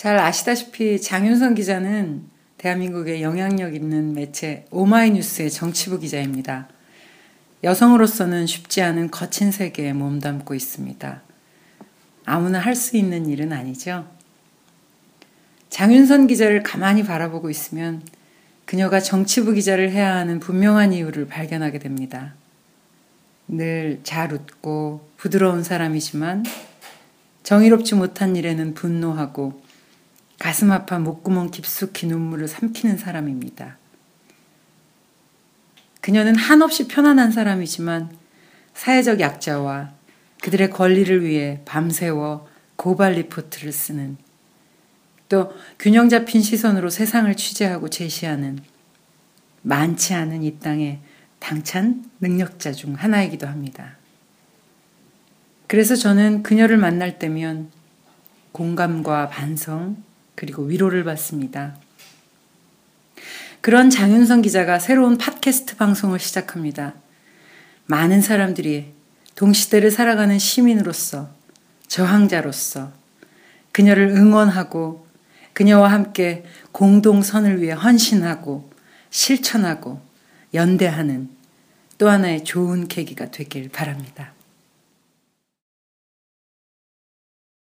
잘 아시다시피 장윤선 기자는 대한민국의 영향력 있는 매체 오마이뉴스의 정치부 기자입니다. 여성으로서는 쉽지 않은 거친 세계에 몸담고 있습니다. 아무나 할 수 있는 일은 아니죠. 장윤선 기자를 가만히 바라보고 있으면 그녀가 정치부 기자를 해야 하는 분명한 이유를 발견하게 됩니다. 늘 잘 웃고 부드러운 사람이지만 정의롭지 못한 일에는 분노하고 가슴 아파 목구멍 깊숙이 눈물을 삼키는 사람입니다. 그녀는 한없이 편안한 사람이지만 사회적 약자와 그들의 권리를 위해 밤새워 고발 리포트를 쓰는 또 균형 잡힌 시선으로 세상을 취재하고 제시하는 많지 않은 이 땅의 당찬 능력자 중 하나이기도 합니다. 그래서 저는 그녀를 만날 때면 공감과 반성, 그리고 위로를 받습니다. 그런 장윤성 기자가 새로운 팟캐스트 방송을 시작합니다. 많은 사람들이 동시대를 살아가는 시민으로서, 저항자로서 그녀를 응원하고 그녀와 함께 공동선을 위해 헌신하고 실천하고 연대하는 또 하나의 좋은 계기가 되길 바랍니다.